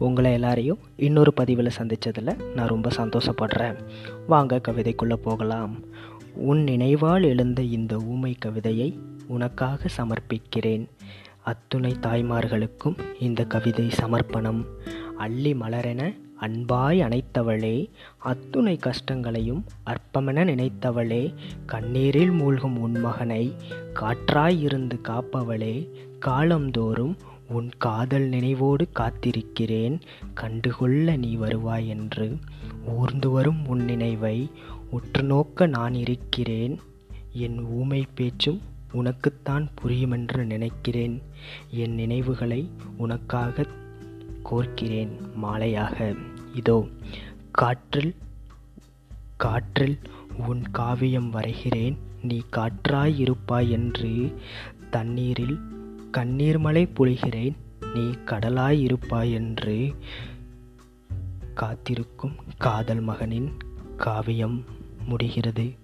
உங்களை எல்லாரையும் இன்னொரு பதிவில் சந்தித்ததில் நான் ரொம்ப சந்தோஷப்படுறேன். வாங்க கவிதைக்குள்ளே போகலாம். உன் நினைவால் எழுந்த இந்த ஊமை கவிதையை உனக்காக சமர்ப்பிக்கிறேன். அத்துணை தாய்மார்களுக்கும் இந்த கவிதை சமர்ப்பணம். அள்ளி மலரென அன்பாய் அணைத்தவளே அத்துணை கஷ்டங்களையும் அற்பமென நினைத்தவளே கண்ணீரில் மூழ்கும் உன் மகனை காற்றாய் இருந்து காப்பவளே காலந்தோறும் உன் காதல் நினைவோடு காத்திருக்கிறேன். கண்டுகொள்ள நீ வருவாய் என்று. ஊர்ந்து வரும் உன் நினைவை உற்று நோக்க நான் இருக்கிறேன். என் ஊமை பேச்சும் உனக்குத்தான் புரியுமென்று நினைக்கிறேன். என் நினைவுகளை உனக்காக கோர்க்கிறேன் மாலையாக. இதோ காற்றில் காற்றில் உன் காவியம் வரைகிறேன். நீ காற்றாய் இருப்பாய் என்று தண்ணீரில் கண்ணீர் மலை பொழிகிறேன் நீ கடலாய் இருப்பாய் என்று காத்திருக்கும் காதல் மகனின் காவியம் முடிகிறது.